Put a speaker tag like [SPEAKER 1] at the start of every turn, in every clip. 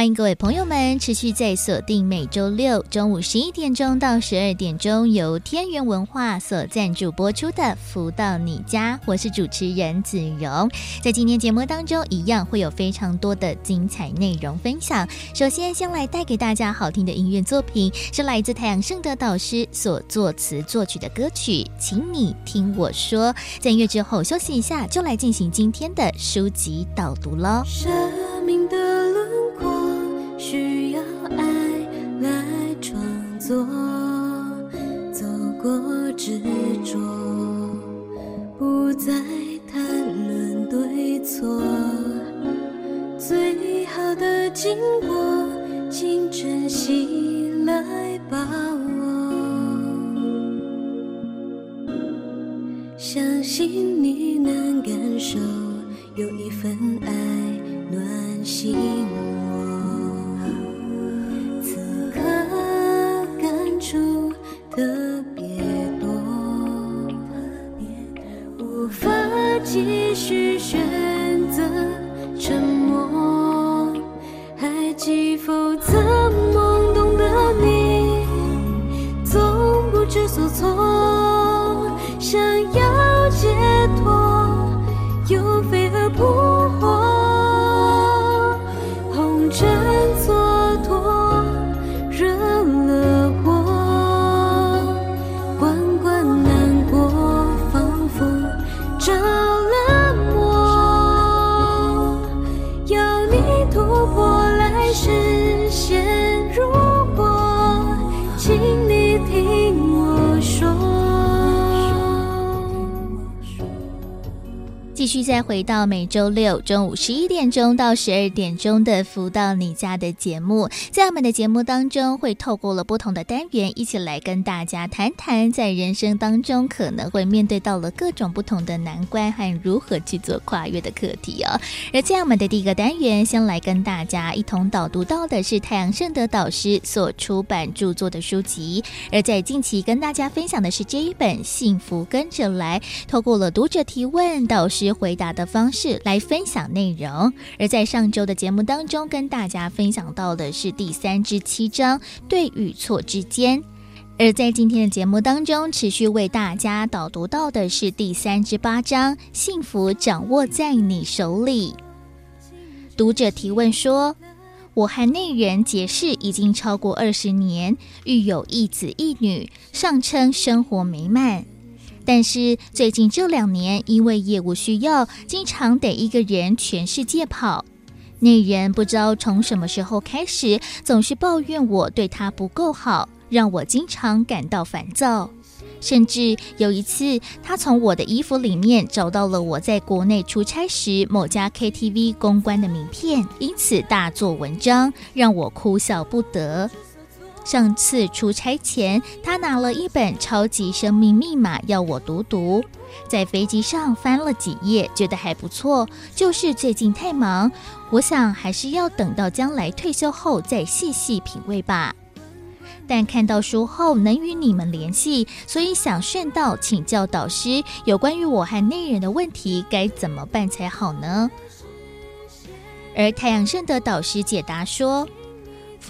[SPEAKER 1] 欢迎各位朋友们持续在锁定每周六中午十一点钟到十二点钟由天元文化所赞助播出的《福到你家》，我是主持人子荣。在今天节目当中，一样会有非常多的精彩内容分享。首先，先来带给大家好听的音乐作品，是来自太阳盛德导师所作词作曲的歌曲《请你听我说》。在音乐之后休息一下，就来进行今天的书籍导读喽。
[SPEAKER 2] 生命的作，走过执着，不再谈论对错，最好的经过，请珍惜来把握，相信你能感受，有一份爱暖心窝。特别多，无法继续选择沉默，还记否曾懵懂的你，总不知所措，想要
[SPEAKER 1] 回到每周六中午十一点钟到十二点钟的《福到你家》的节目，在我们的节目当中，会透过了不同的单元，一起来跟大家谈谈在人生当中可能会面对到了各种不同的难关和如何去做跨越的课题哦。而在我们的第一个单元，先来跟大家一同导读到的是太阳盛德导师所出版著作的书籍，而在近期跟大家分享的是这一本《幸福跟着来》，透过了读者提问，导师。回答的的方式来分享内容，而在上周的节目当中，跟大家分享到的是第三至七章对与错之间，而在今天的节目当中，持续为大家导读到的是第三至八章幸福掌握在你手里。读者提问说：“我和内人结识已经超过二十年，育有一子一女，上称生活美满。”但是最近这两年，因为业务需要，经常得一个人全世界跑。那人不知道从什么时候开始，总是抱怨我对他不够好，让我经常感到烦躁。甚至有一次，他从我的衣服里面找到了我在国内出差时某家 KTV 公关的名片，因此大做文章，让我哭笑不得。上次出差前，他拿了一本《超级生命密码》要我读读，在飞机上翻了几页，觉得还不错。就是最近太忙，我想还是要等到将来退休后再细细品味吧。但看到书后能与你们联系，所以想顺道请教导师有关于我和内人的问题，该怎么办才好呢？而太阳盛德导师解答说。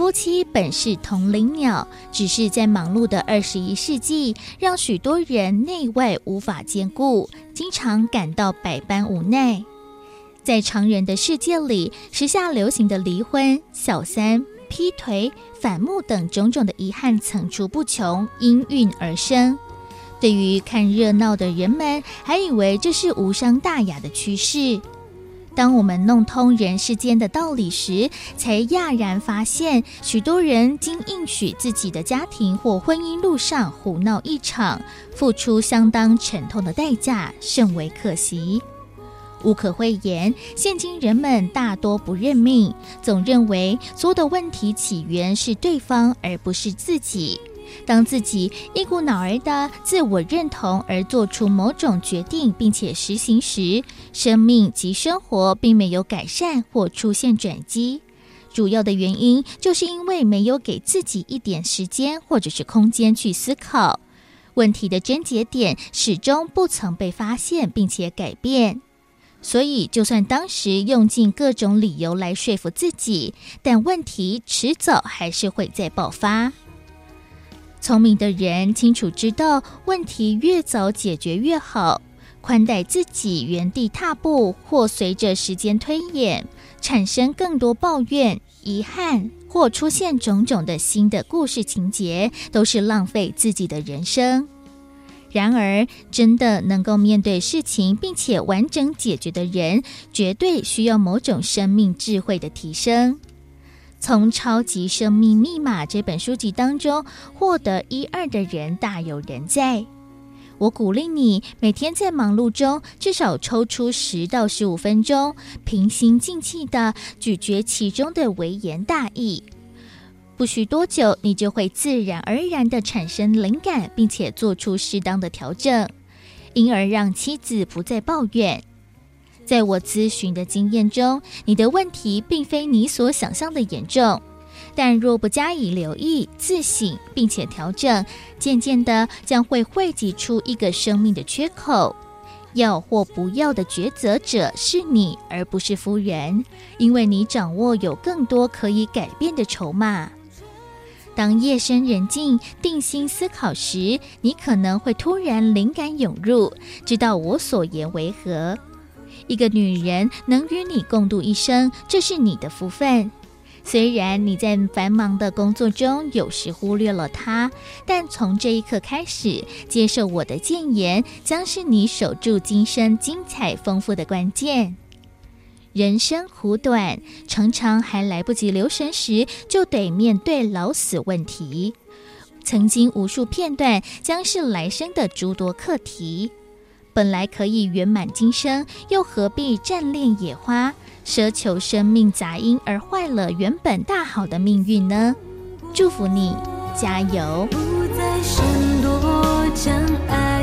[SPEAKER 1] 夫妻本是同林鸟，只是在忙碌的二十一世纪，让许多人内外无法兼顾，经常感到百般无奈。在常人的世界里，时下流行的离婚、小三、劈腿、反目等种种的遗憾层出不穷，应运而生。对于看热闹的人们，还以为这是无伤大雅的趋势。当我们弄通人世间的道理时，才讶然发现，许多人经应许自己的家庭或婚姻路上胡闹一场，付出相当沉痛的代价，甚为可惜。无可讳言，现今人们大多不认命，总认为所有的问题起源是对方而不是自己，当自己一股脑儿的自我认同而做出某种决定，并且实行时，生命及生活并没有改善或出现转机。主要的原因就是因为没有给自己一点时间或者是空间去思考问题的症结点，始终不曾被发现并且改变。所以，就算当时用尽各种理由来说服自己，但问题迟早还是会再爆发。聪明的人清楚知道，问题越早解决越好。宽待自己原地踏步，或随着时间推演，产生更多抱怨、遗憾，或出现种种的新的故事情节，都是浪费自己的人生。然而，真的能够面对事情并且完整解决的人，绝对需要某种生命智慧的提升。从《超级生命密码》这本书籍当中获得一二的人大有人在。我鼓励你每天在忙碌中至少抽出十到十五分钟，平心静气的咀嚼其中的微言大义。不需多久，你就会自然而然的产生灵感，并且做出适当的调整，因而让妻子不再抱怨。在我咨询的经验中，你的问题并非你所想象的严重。但若不加以留意、自省，并且调整，渐渐的将会汇集出一个生命的缺口。要或不要的抉择者是你，而不是夫人，因为你掌握有更多可以改变的筹码。当夜深人静、定心思考时，你可能会突然灵感涌入，知道我所言为何。一个女人能与你共度一生，这是你的福分。虽然你在繁忙的工作中有时忽略了她，但从这一刻开始，接受我的建言，将是你守住今生精彩丰富的关键。人生苦短，常常还来不及留神时，就得面对老死问题。曾经无数片段，将是来生的诸多课题。本来可以圆满今生，又何必占恋野花？奢求生命杂音而坏了原本大好的命运呢？祝福你，加油！不再闪躲，将爱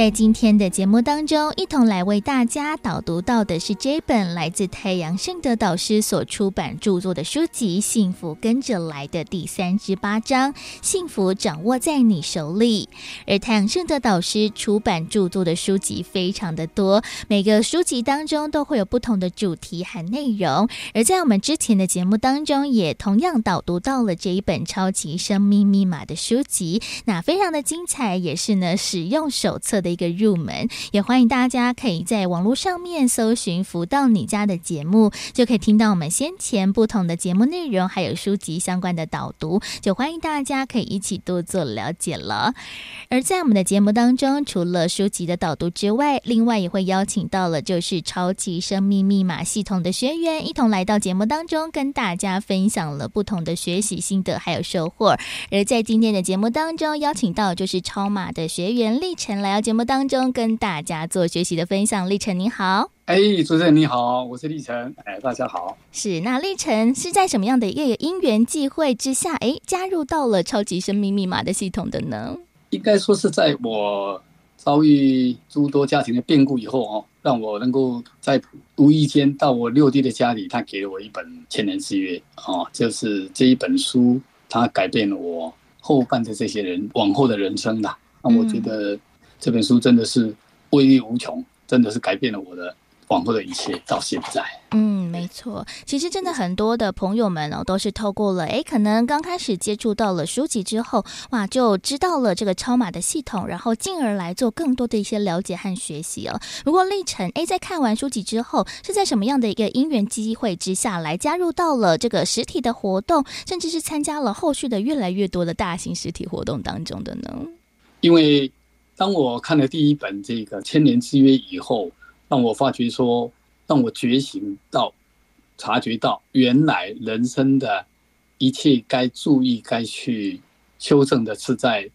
[SPEAKER 1] 在今天的节目当中，一同来为大家导读到的是这本来自太阳盛德导师所出版著作的书籍《幸福跟着来的》第三十八章：幸福掌握在你手里。而太阳盛德导师出版著作的书籍非常的多，每个书籍当中都会有不同的主题和内容。而在我们之前的节目当中，也同样导读到了这一本《超级生命密码》的书籍，那非常的精彩，也是呢使用手册的一个入门，也欢迎大家可以在网络上面搜寻“福到你家”的节目，就可以听到我们先前不同的节目内容，还有书籍相关的导读，就欢迎大家可以一起多做了解了。而在我们的节目当中，除了书籍的导读之外，另外也会邀请到了就是超级生命密码系统的学员，一同来到节目当中，跟大家分享了不同的学习心得还有收获。而在今天的节目当中，邀请到就是超码的学员立宸来到节目当中跟大家做学习的分享，立宸你好，
[SPEAKER 3] 哎，主持人你好，我是立宸，哎，大家好，
[SPEAKER 1] 是那立宸是在什么样的一个因缘际会之下，哎，加入到了超级生命密码的系统的呢？
[SPEAKER 3] 应该说是在我遭遇诸多家庭的变故以后哦，让我能够在无意间到我六弟的家里，他给了我一本《千年之约》哦，就是这一本书，它改变了我后半的这些人往后的人生的，那我觉得。这本书真的是威力无穷，真的是改变了我的往后的一切到现在。
[SPEAKER 1] 嗯，没错，其实真的很多的朋友们哦，都是透过了哎，可能刚开始接触到了书籍之后，哇，就知道了这个超码的系统，然后进而来做更多的一些了解和学习哦。不过历程哎，在看完书籍之后，是在什么样的一个因缘机会之下来加入到了这个实体的活动，甚至是参加了后续的越来越多的大型实体活动当中的呢？
[SPEAKER 3] 因为当我看了第一本这个《千年之约》以后，让我发觉说，让我觉醒到，察觉到原来人生的一切该注意、该去修正的是在，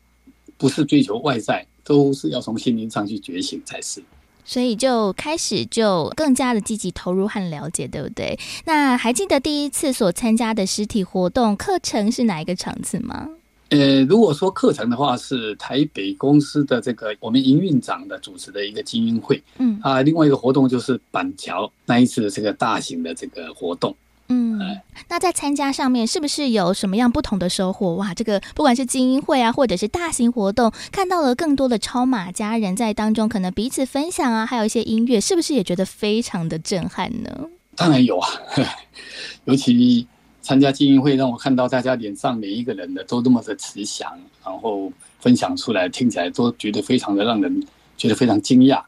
[SPEAKER 3] 不是追求外在，都是要从心灵上去觉醒才是。
[SPEAKER 1] 所以就开始就更加的积极投入和了解，对不对？那还记得第一次所参加的实体活动课程是哪一个场次吗？
[SPEAKER 3] 呃，如果说课程的话，是台北公司的这个我们营运长的主持的一个精英会，嗯啊，另外一个活动就是板桥那一次的这个大型的这个活动。
[SPEAKER 1] 嗯，那在参加上面是不是有什么样不同的收获？哇，这个不管是精英会啊，或者是大型活动，看到了更多的超马家人在当中，可能彼此分享啊，还有一些音乐，是不是也觉得非常的震撼呢？
[SPEAKER 3] 当然有啊，尤其参加精英会，让我看到大家脸上每一个人的都那么的慈祥，然后分享出来，听起来都觉得非常的让人觉得非常惊讶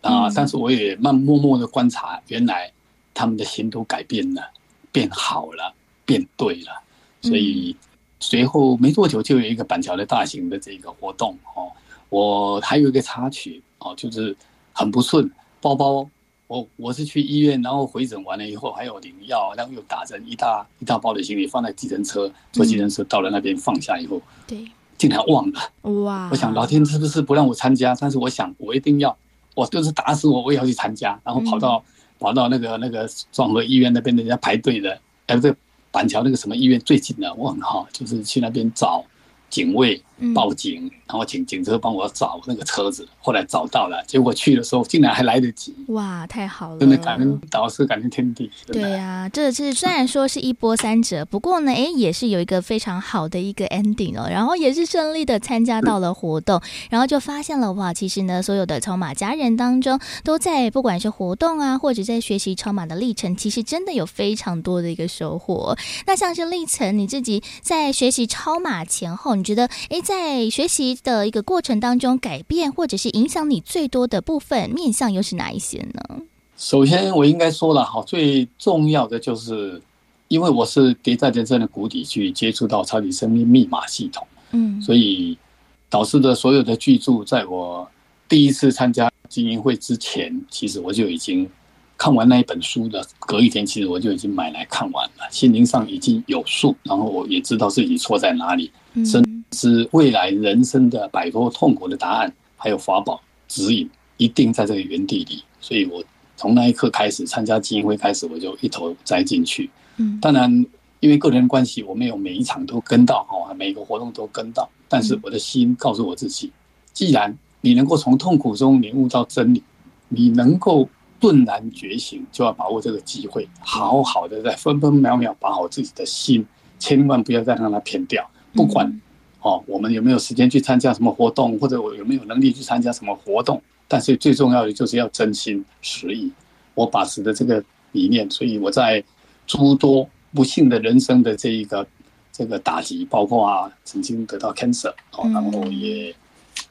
[SPEAKER 3] 啊！但是我也慢默默的观察，原来他们的心都改变了。变好了，变对了，所以随后没多久就有一个板桥的大型的这个活动哦。我还有一个插曲哦，就是很不顺，包包我我是去医院，然后回诊完了以后还有领药，然后又打针，一大一大包的行李放在计程车，坐计程车到了那边放下以后，对，竟然忘了哇！我想老天是不是不让我参加？但是我想我一定要，我就是打死我我也要去参加，然后跑到。跑到那个那个庄河医院那边，人家排队的，哎，这板桥那个什么医院最近的，我很好，就是去那边找。警卫报警，然后请警车帮我找那个车子，后来找到了，结果去的时候竟然还来得及。
[SPEAKER 1] 哇，太好了！
[SPEAKER 3] 真的感恩导师，感恩天地。
[SPEAKER 1] 对呀、啊，这是虽然说是一波三折，不过呢，哎，也是有一个非常好的一个 ending 哦。然后也是顺利的参加到了活动，然后就发现了哇，其实呢，所有的超马家人当中，都在不管是活动啊，或者在学习超马的历程，其实真的有非常多的一个收获。那像是历程，你自己在学习超马前后。你觉得，诶，在学习的一个过程当中，改变或者是影响你最多的部分面向又是哪一些呢？
[SPEAKER 3] 首先，我应该说了哈，最重要的就是，因为我是跌在人生的谷底去接触到超级生命密码系统，嗯，所以导师的所有的巨著，在我第一次参加精英会之前，其实我就已经。看完那一本书的隔一天，其实我就已经买来看完了，心灵上已经有数，然后我也知道自己错在哪里，甚至未来人生的摆脱痛苦的答案，还有法宝指引，一定在这个原地里。所以我从那一刻开始参加基金会开始，我就一头栽进去。嗯，当然因为个人关系，我没有每一场都跟到，哈，每个活动都跟到，但是我的心告诉我自己，既然你能够从痛苦中领悟到真理，你能够。顿然觉醒，就要把握这个机会，好好的在分分秒秒把好自己的心，千万不要再让它偏掉。不管哦，我们有没有时间去参加什么活动，或者我有没有能力去参加什么活动，但是最重要的就是要真心实意。我把持的这个理念，所以我在诸多不幸的人生的这一个这个打击，包括啊曾经得到 cancer 哦，然后也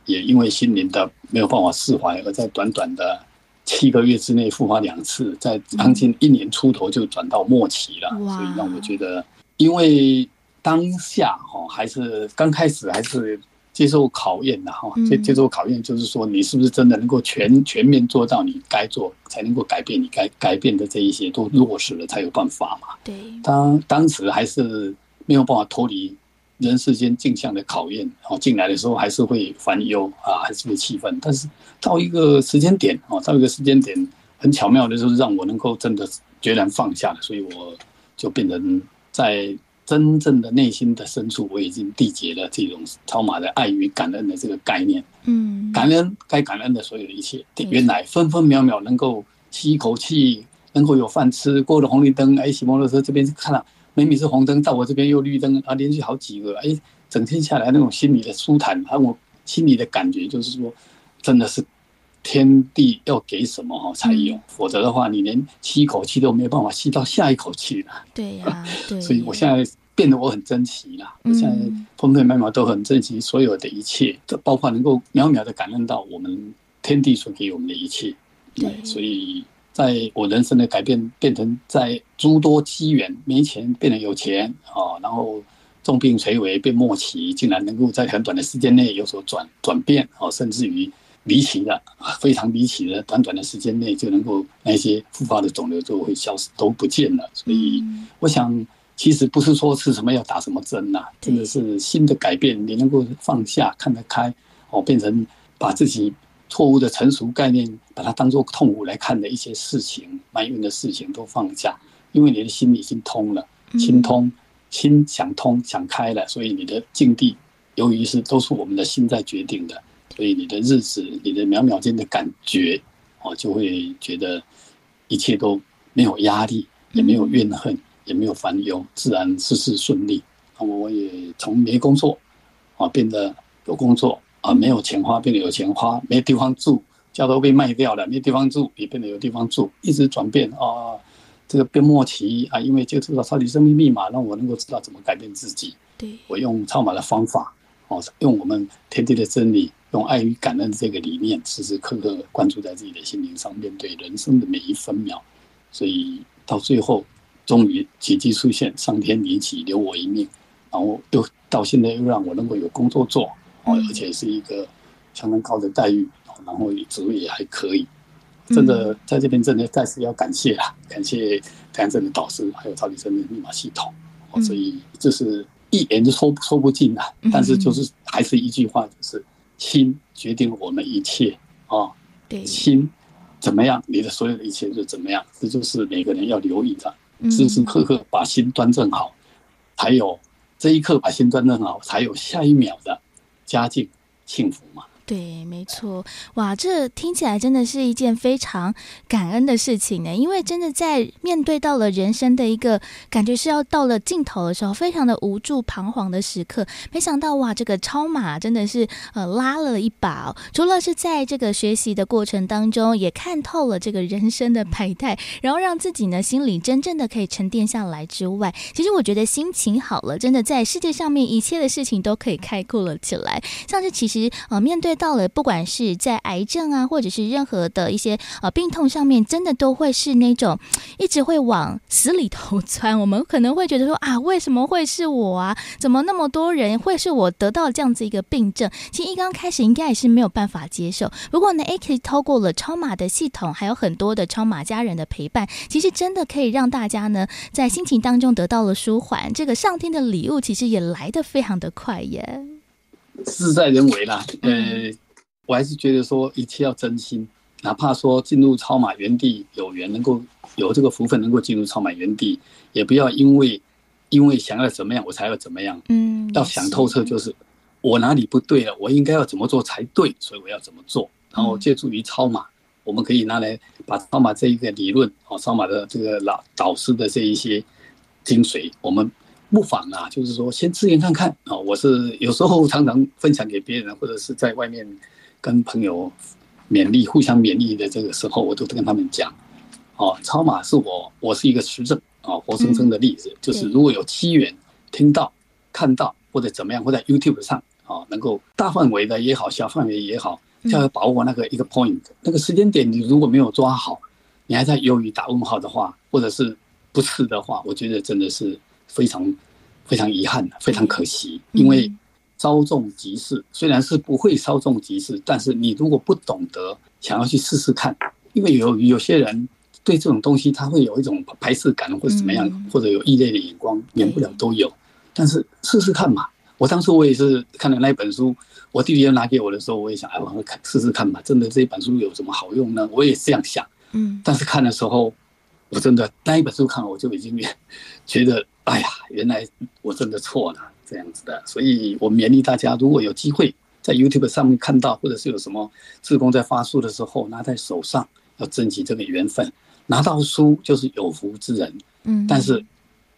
[SPEAKER 3] 也因为心灵的没有办法释怀，而在短短的。七个月之内复发两次，在将近一年出头就转到末期了，所以让我觉得，因为当下哈还是刚开始，还是接受考验的哈，接接受考验就是说，你是不是真的能够全全面做到你该做，才能够改变你该改变的这一些都落实了，才有办法嘛。对，当当时还是没有办法脱离。人世间镜像的考验，哦，进来的时候还是会烦忧啊，还是会气愤。但是到一个时间点，哦，到一个时间点，很巧妙的就是让我能够真的决然放下了，所以我就变成在真正的内心的深处，我已经缔结了这种超马的爱与感恩的这个概念。嗯，感恩该感恩的所有的一切，原来分分秒秒能够吸一口气，能够有饭吃，过了红绿灯，哎，骑摩托车这边看到。明明是红灯，到我这边又绿灯，啊，连续好几个，哎，整天下来那种心里的舒坦，还有我心里的感觉，就是说，真的是天地要给什么哈才有，否则的话，你连吸一口气都没有办法吸到下一口气了。对呀，对。所以我现在变得我很珍惜了，我现在分分秒秒都很珍惜所有的一切，这包括能够秒秒的感恩到我们天地所给我们的一切。对，所以。在我人生的改变，变成在诸多机缘，没钱变得有钱啊，然后重病垂危变末期，竟然能够在很短的时间内有所转转变啊，甚至于离奇的啊，非常离奇的，短短的时间内就能够那些复发的肿瘤就会消失，都不见了。所以，我想其实不是说吃什么要打什么针呐，真的是新的改变，你能够放下看得开哦，变成把自己错误的成熟概念，把它当做痛苦来看的一些事情、埋怨的事情都放下，因为你的心已经通了，心通，心想通想开了，所以你的境地，由于是都是我们的心在决定的。所以你的日子，你的秒秒间的感觉，哦，就会觉得一切都没有压力，也没有怨恨，也没有烦忧，自然事事顺利。那么我也从没工作啊，变得有工作啊，没有钱花变得有钱花，没地方住，家都被卖掉了，没地方住也变得有地方住，一直转变啊。这个变末期啊，因为接触到超级生命密码，让我能够知道怎么改变自己。对，我用超码的方法，哦，用我们天地的真理。用爱与感恩这个理念，时时刻刻关注在自己的心灵上，面对人生的每一分秒。所以到最后，终于奇迹出现，上天临起留我一命，然后又到现在又让我能够有工作做，而且是一个相当高的待遇，然后职位也还可以。真的在这边真的再次要感谢啦，感谢台湾镇的导师，还有超级生的密码系统。哦所以就是一言就说说不尽啦，但是就是还是一句话，就是。心决定我们一切啊，对，心怎么样，你的所有的一切就怎么样。这就是每个人要留意的，时时刻刻把心端正好，才有这一刻把心端正好，才有下一秒的家境幸福嘛。
[SPEAKER 1] 对，没错，哇，这听起来真的是一件非常感恩的事情呢。因为真的在面对到了人生的一个感觉是要到了尽头的时候，非常的无助、彷徨的时刻，没想到哇，这个超马真的是呃拉了一把。除了是在这个学习的过程当中，也看透了这个人生的百态，然后让自己呢心里真正的可以沉淀下来之外，其实我觉得心情好了，真的在世界上面一切的事情都可以开阔了起来。像是其实呃面对。到了，不管是在癌症啊，或者是任何的一些呃病痛上面，真的都会是那种 一直会往死里头钻。我们可能会觉得说啊，为什么会是我啊？怎么那么多人会是我得到这样子一个病症？其实一刚开始应该也是没有办法接受。不过呢，AK 透过了超马的系统，还有很多的超马家人的陪伴，其实真的可以让大家呢在心情当中得到了舒缓。这个上天的礼物其实也来得非常的快耶。
[SPEAKER 3] 事在人为啦，呃，我还是觉得说一切要真心，哪怕说进入超马原地有缘，能够有这个福分，能够进入超马原地，也不要因为因为想要怎么样，我才要怎么样，嗯，要想透彻，就是我哪里不对了，我应该要怎么做才对，所以我要怎么做，然后借助于超马，我们可以拿来把超马这一个理论，哦，超马的这个老导师的这一些精髓，我们。不妨啊，就是说先试验看看啊。我是有时候常常分享给别人，或者是在外面跟朋友勉励、互相勉励的这个时候，我都跟他们讲：哦，超马是我，我是一个实证啊，活生生的例子。就是如果有机缘听到、看到或者怎么样，或在 YouTube 上啊，能够大范围的也好，小范围也好，就要把握那个一个 point，那个时间点，你如果没有抓好，你还在犹豫打问号的话，或者是不是的话，我觉得真的是。非常非常遗憾，非常可惜，因为稍纵即逝，虽然是不会稍纵即逝，但是你如果不懂得想要去试试看，因为有有些人对这种东西他会有一种排斥感，或者怎么样，或者有异类的眼光，免不了都有。但是试试看嘛，我当初我也是看了那一本书，我弟弟要拿给我的时候，我也想，哎，我看试试看吧。真的这一本书有什么好用呢？我也这样想。嗯，但是看的时候，我真的那一本书看了，我就已经觉得。哎呀，原来我真的错了，这样子的，所以我勉励大家，如果有机会在 YouTube 上面看到，或者是有什么志工在发书的时候，拿在手上，要珍惜这个缘分。拿到书就是有福之人，嗯，但是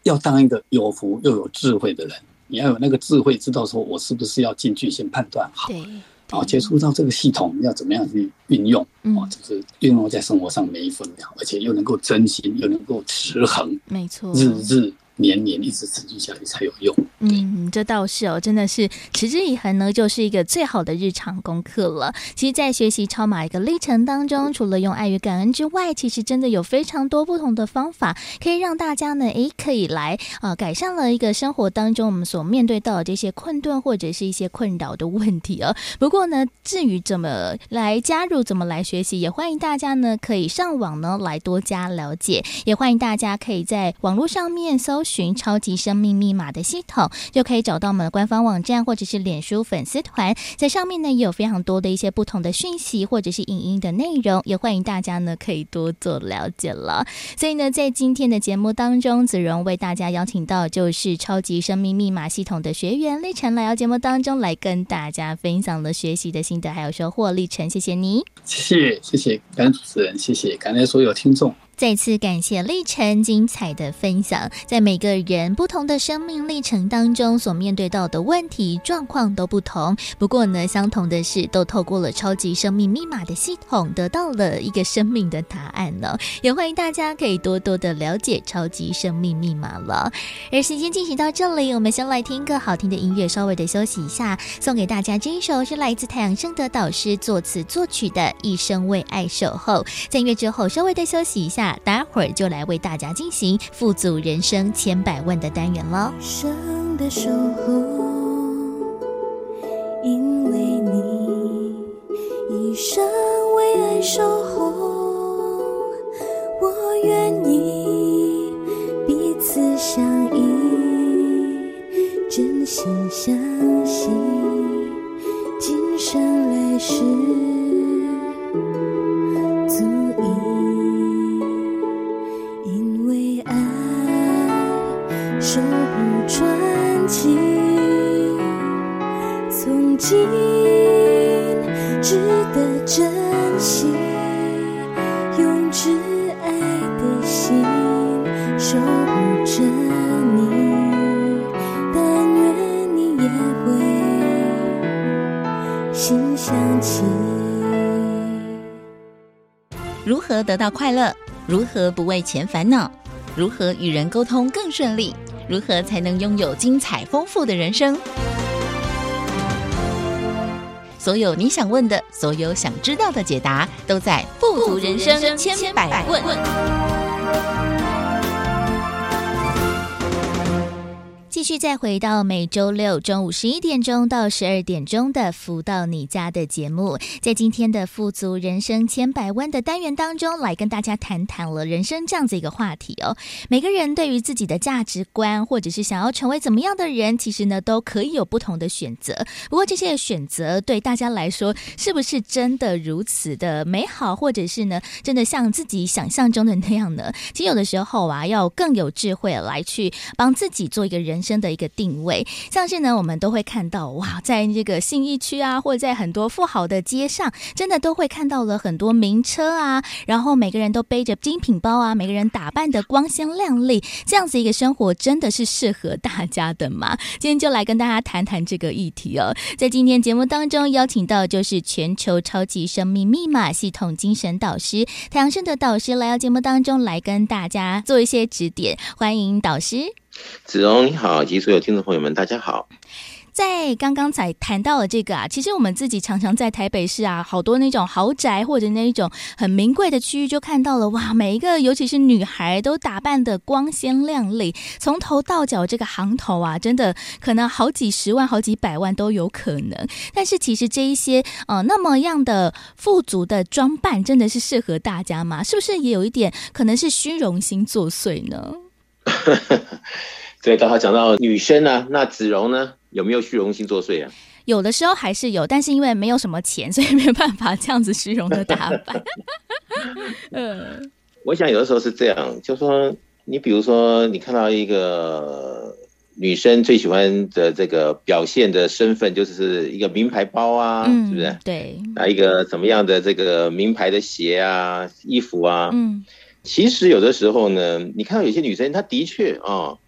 [SPEAKER 3] 要当一个有福又有智慧的人，你要有那个智慧，知道说我是不是要进去先判断好，对，然后接触到这个系统要怎么样去运用，哦，就是运用在生活上每一分秒，而且又能够真心，又能够持恒，没错，日日。年年一直持续下去才有用。
[SPEAKER 1] 嗯，这倒是哦，真的是持之以恒呢，就是一个最好的日常功课了。其实，在学习超马一个历程当中，除了用爱与感恩之外，其实真的有非常多不同的方法，可以让大家呢，诶，可以来啊、改善了一个生活当中我们所面对到的这些困顿或者是一些困扰的问题哦。不过呢，至于怎么来加入，怎么来学习，也欢迎大家呢可以上网呢来多加了解，也欢迎大家可以在网络上面搜寻“超级生命密码”的系统。就可以找到我们的官方网站或者是脸书粉丝团，在上面呢也有非常多的一些不同的讯息或者是影音的内容，也欢迎大家呢可以多做了解了。所以呢，在今天的节目当中，子荣为大家邀请到就是超级生命密码系统的学员立宸来到节目当中来跟大家分享了学习的心得还有收获。立宸，谢谢你，
[SPEAKER 3] 谢谢谢谢，感恩主持人，谢谢感恩所有听众。
[SPEAKER 1] 再次感谢历程精彩的分享，在每个人不同的生命历程当中，所面对到的问题状况都不同。不过呢，相同的是，都透过了超级生命密码的系统，得到了一个生命的答案呢。也欢迎大家可以多多的了解超级生命密码了。而时间进行到这里，我们先来听个好听的音乐，稍微的休息一下，送给大家这一首是来自太阳盛德导师作词作曲的《一生为爱守候》。在音乐之后，稍微的休息一下。待会儿就来为大家进行富足人生千百问的单元了。
[SPEAKER 2] 一生的守候，因为你一生为爱守候，我愿意彼此相依，真心相惜，今生来世。心值得珍惜，用挚爱的心守护着你，但愿你也会心相契。
[SPEAKER 4] 如何得到快乐？如何不为钱烦恼？如何与人沟通更顺利？如何才能拥有精彩丰富的人生？所有你想问的，所有想知道的解答，都在《富足人生千百问》。
[SPEAKER 1] 继续再回到每周六中午十一点钟到十二点钟的“福到你家”的节目，在今天的“富足人生千百万”的单元当中，来跟大家谈谈了人生这样子一个话题哦。每个人对于自己的价值观，或者是想要成为怎么样的人，其实呢都可以有不同的选择。不过这些选择对大家来说，是不是真的如此的美好，或者是呢真的像自己想象中的那样呢？其实有的时候啊，要更有智慧来去帮自己做一个人生。的一个定位，像是呢，我们都会看到哇，在这个信义区啊，或者在很多富豪的街上，真的都会看到了很多名车啊，然后每个人都背着精品包啊，每个人打扮得光鲜亮丽，这样子一个生活真的是适合大家的吗？今天就来跟大家谈谈这个议题哦。在今天节目当中邀请到就是全球超级生命密码系统精神导师太阳盛德导师来到节目当中来跟大家做一些指点，欢迎导师。
[SPEAKER 5] 子荣你好，及所有听众朋友们，大家好。
[SPEAKER 1] 在刚刚才谈到了这个啊，其实我们自己常常在台北市啊，好多那种豪宅或者那一种很名贵的区域，就看到了哇，每一个尤其是女孩都打扮得光鲜亮丽，从头到脚这个行头啊，真的可能好几十万、好几百万都有可能。但是其实这一些呃那么样的富足的装扮，真的是适合大家吗？是不是也有一点可能是虚荣心作祟呢？
[SPEAKER 5] 对，刚好讲到女生呢、啊，那子荣呢，有没有虚荣心作祟啊？
[SPEAKER 1] 有的时候还是有，但是因为没有什么钱，所以没办法这样子虚荣的打扮。嗯，
[SPEAKER 5] 我想有的时候是这样，就说你比如说，你看到一个女生最喜欢的这个表现的身份，就是一个名牌包啊，嗯、是不是？对，拿一个怎么样的这个名牌的鞋啊、衣服啊，嗯。其实有的时候呢，你看到有些女生，她的确啊、哦，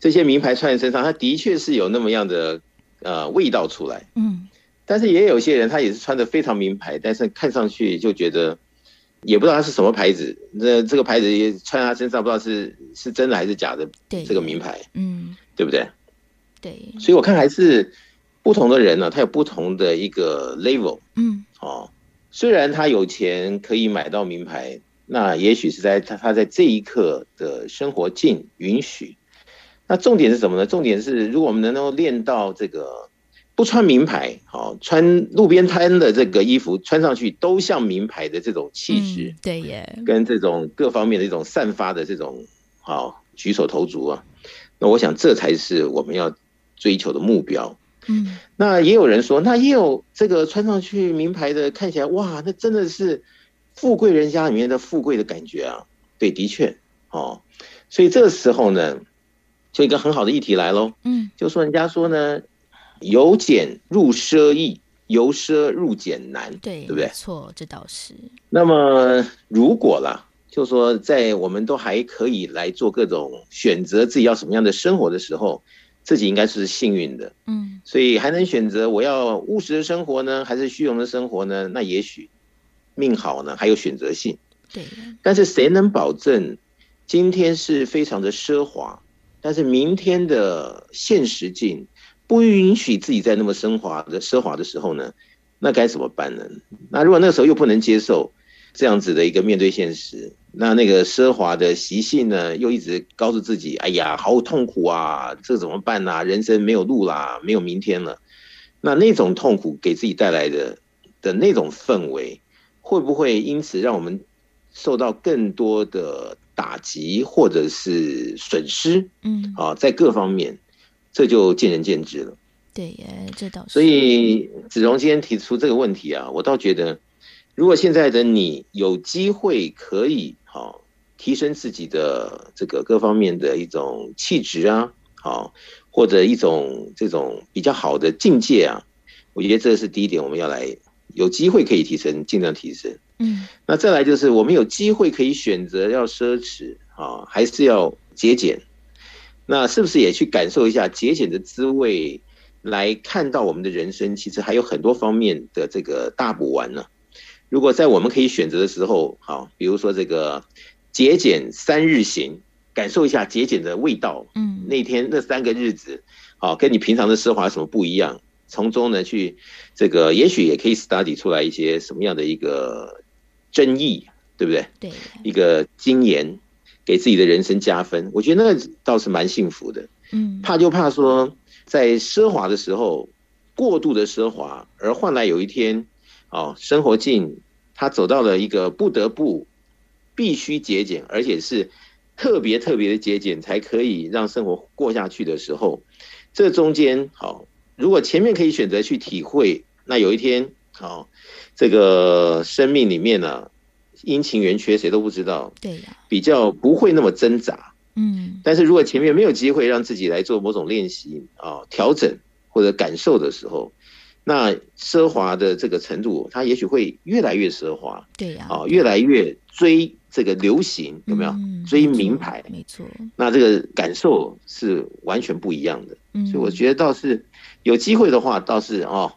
[SPEAKER 5] 这些名牌穿在身上，她的确是有那么样的呃味道出来。嗯，但是也有些人，她也是穿的非常名牌，但是看上去就觉得也不知道她是什么牌子。那这个牌子也穿在她身上，不知道是是真的还是假的。对，这个名牌，嗯，对不对？
[SPEAKER 1] 对，
[SPEAKER 5] 所以我看还是不同的人呢、啊，他有不同的一个 level。
[SPEAKER 1] 嗯，
[SPEAKER 5] 哦，虽然他有钱可以买到名牌，那也许是在他他在这一刻的生活境允许。那重点是什么呢？重点是如果我们能够练到这个。不穿名牌，好穿路边摊的这个衣服，穿上去都像名牌的这种气质，
[SPEAKER 1] 嗯，对耶，
[SPEAKER 5] 跟这种各方面的一种散发的这种好举手投足啊，那我想这才是我们要追求的目标。
[SPEAKER 1] 嗯，
[SPEAKER 5] 那也有人说，那也有这个穿上去名牌的，看起来哇，那真的是富贵人家里面的富贵的感觉啊。对，的确，哦，所以这个时候呢，就一个很好的议题来喽。
[SPEAKER 1] 嗯，
[SPEAKER 5] 就说人家说呢。由俭入奢易，由奢入俭难，
[SPEAKER 1] 对，
[SPEAKER 5] 对不对？
[SPEAKER 1] 错，这倒是。
[SPEAKER 5] 那么，如果啦，就说在我们都还可以来做各种选择，自己要什么样的生活的时候，自己应该是幸运的。
[SPEAKER 1] 嗯，
[SPEAKER 5] 所以还能选择我要务实的生活呢，还是虚荣的生活呢？那也许命好呢，还有选择性。
[SPEAKER 1] 对。
[SPEAKER 5] 但是谁能保证今天是非常的奢华，但是明天的现实境？不允许自己在那么升华的奢华的时候呢，那该怎么办呢？那如果那个时候又不能接受这样子的一个面对现实，那那个奢华的习性呢，又一直告诉自己：“哎呀，好痛苦啊，这怎么办呢？人生没有路啦，没有明天了。”那那种痛苦给自己带来的的那种氛围，会不会因此让我们受到更多的打击或者是损失？
[SPEAKER 1] 嗯，
[SPEAKER 5] 啊，在各方面。这就见仁见智了。
[SPEAKER 1] 对耶，这倒是。
[SPEAKER 5] 所以子荣今天提出这个问题啊，我倒觉得，如果现在的你有机会可以好提升自己的这个各方面的一种气质啊，好或者一种这种比较好的境界啊，我觉得这是第一点，我们要来有机会可以提升，尽量提升。
[SPEAKER 1] 嗯，
[SPEAKER 5] 那再来就是我们有机会可以选择要奢侈啊，还是要节俭。那是不是也去感受一下节俭的滋味，来看到我们的人生其实还有很多方面的这个大补丸呢？如果在我们可以选择的时候，好，比如说这个节俭三日行，感受一下节俭的味道。
[SPEAKER 1] 嗯，
[SPEAKER 5] 那天那三个日子，好，跟你平常的奢华有什么不一样？从中呢去这个，也许也可以 study 出来一些什么样的一个争议，对不对？
[SPEAKER 1] 对，
[SPEAKER 5] 一个经验。给自己的人生加分，我觉得那个倒是蛮幸福的。
[SPEAKER 1] 嗯，
[SPEAKER 5] 怕就怕说在奢华的时候过度的奢华，而换来有一天，哦，生活境他走到了一个不得不必须节俭，而且是特别特别的节俭，才可以让生活过下去的时候，这中间好，如果前面可以选择去体会，那有一天好，这个生命里面呢？阴晴圆缺，谁都不知道。
[SPEAKER 1] 对呀，
[SPEAKER 5] 比较不会那么挣扎。
[SPEAKER 1] 嗯，
[SPEAKER 5] 但是如果前面没有机会让自己来做某种练习啊、调整或者感受的时候，那奢华的这个程度，它也许会越来越奢华。
[SPEAKER 1] 对呀，
[SPEAKER 5] 啊，越来越追这个流行，有没有？追名牌，
[SPEAKER 1] 没错。
[SPEAKER 5] 那这个感受是完全不一样的。
[SPEAKER 1] 嗯，
[SPEAKER 5] 所以我觉得倒是有机会的话，倒是哦，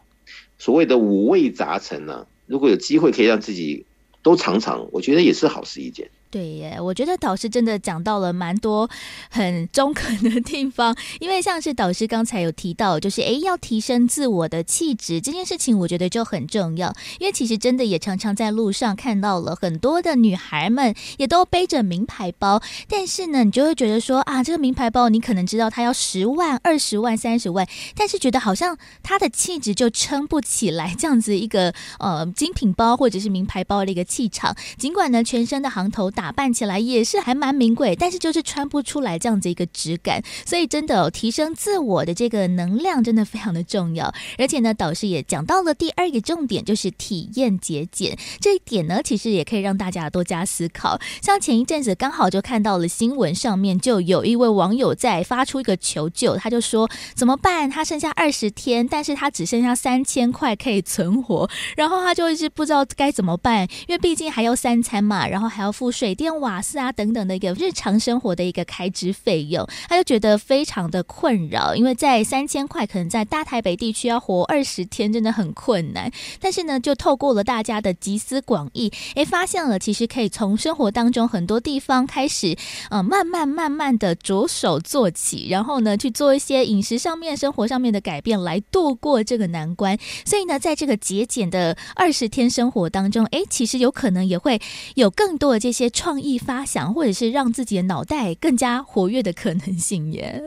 [SPEAKER 5] 所谓的五味杂陈呢，如果有机会可以让自己。都尝尝，我觉得也是好事一件。
[SPEAKER 1] 对耶，我觉得导师真的讲到了蛮多很中肯的地方，因为像是导师刚才有提到，就是诶要提升自我的气质这件事情，我觉得就很重要。因为其实真的也常常在路上看到了很多的女孩们也都背着名牌包，但是呢，你就会觉得说啊，这个名牌包你可能知道它要十万、二十万、三十万，但是觉得好像它的气质就撑不起来这样子一个呃精品包或者是名牌包的一个气场，尽管呢全身的行头。打扮起来也是还蛮名贵，但是就是穿不出来这样子一个质感，所以真的、提升自我的这个能量真的非常的重要。而且呢，导师也讲到了第二个重点，就是体验节俭这一点呢，其实也可以让大家多加思考。像前一阵子刚好就看到了新闻上面，就有一位网友在发出一个求救，他就说怎么办？他剩下二十天，但是他只剩下三千块可以存活，然后他就一直不知道该怎么办，因为毕竟还要三餐嘛，然后还要付税。水电瓦斯啊等等的一个日常生活的一个开支费用，他就觉得非常的困扰，因为在三千块可能在大台北地区要活二十天真的很困难。但是呢，就透过了大家的集思广益，诶，发现了其实可以从生活当中很多地方开始，呃，慢慢慢慢的着手做起，然后呢去做一些饮食上面、生活上面的改变，来度过这个难关。所以呢，在这个节俭的二十天生活当中，诶，其实有可能也会有更多的这些创意发想，或者是让自己的脑袋更加活跃的可能性耶。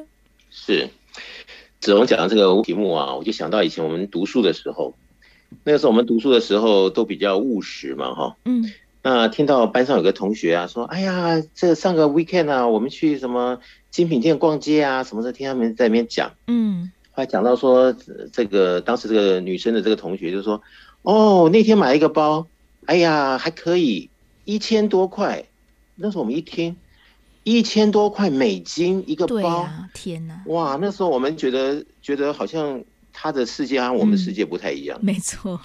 [SPEAKER 5] 是，子龙讲的这个题目啊，我就想到以前我们读书的时候，那个时候我们读书的时候都比较务实嘛，哈，嗯，那听到班上有个同学啊说，哎呀，这上个 weekend 啊，我们去什么精品店逛街啊，什么的，听他们在那边讲，嗯。后来讲到说，这个当时这个女生的这个同学就说：“哦，那天买了一个包，哎呀，还可以，一千多块。”那时候我们一听，一千多块美金一个包，
[SPEAKER 1] 啊、天哪！
[SPEAKER 5] 哇，那时候我们觉得觉得好像他的世界和我们的世界不太一样。
[SPEAKER 1] 嗯、没错，